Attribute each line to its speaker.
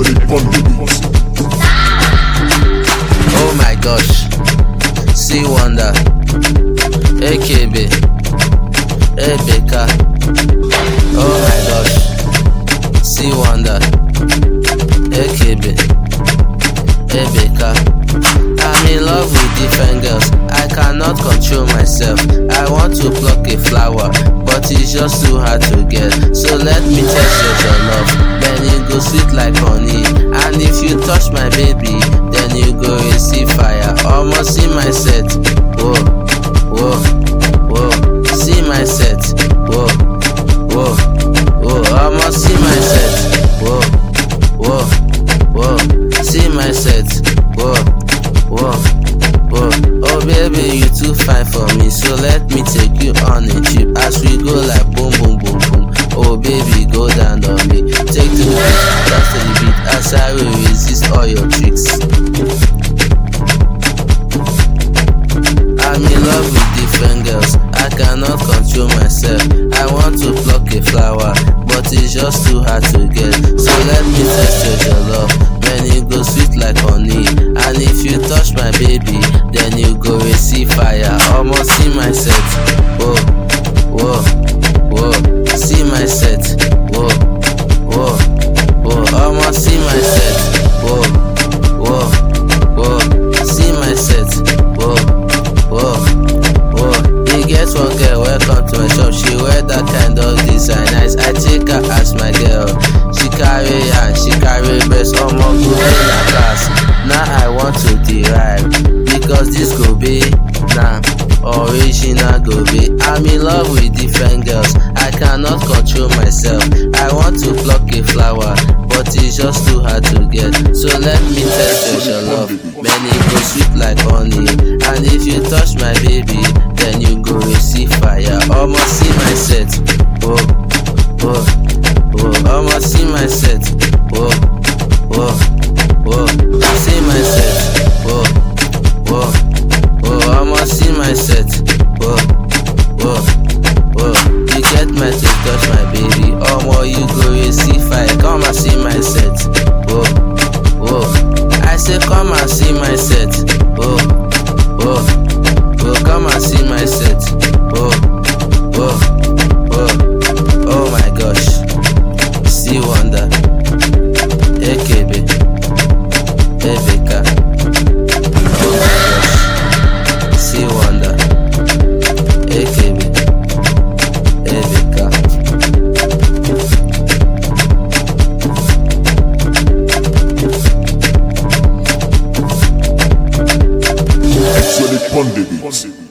Speaker 1: On the beat.
Speaker 2: Oh my gosh. See Wonder. AKB. Ebeka. Oh my gosh. See Wonder. AKB. Ebeka. I'm in love with different girls. I cannot control myself. I want to pluck a flower, but it's just too hard to get. So let me test your love. Then you go sweet like honey. And touch my baby, then you go receive fire. Almost see my set. As I will resist all your tricks. I'm in love with different girls. I cannot control myself. I want to pluck a flower, but it's just too hard to get. So let me test your love. Then you go sweet like honey. And if you touch my baby, then you go receive fire. Almost see my set. Original go be. I'm in love with different girls. I cannot control myself. I want to pluck a flower, but it's just too hard to get. So let me test your love. Many go sweet like honey, and if you touch my baby, then you go receive fire. Almost see
Speaker 1: Ponde Beats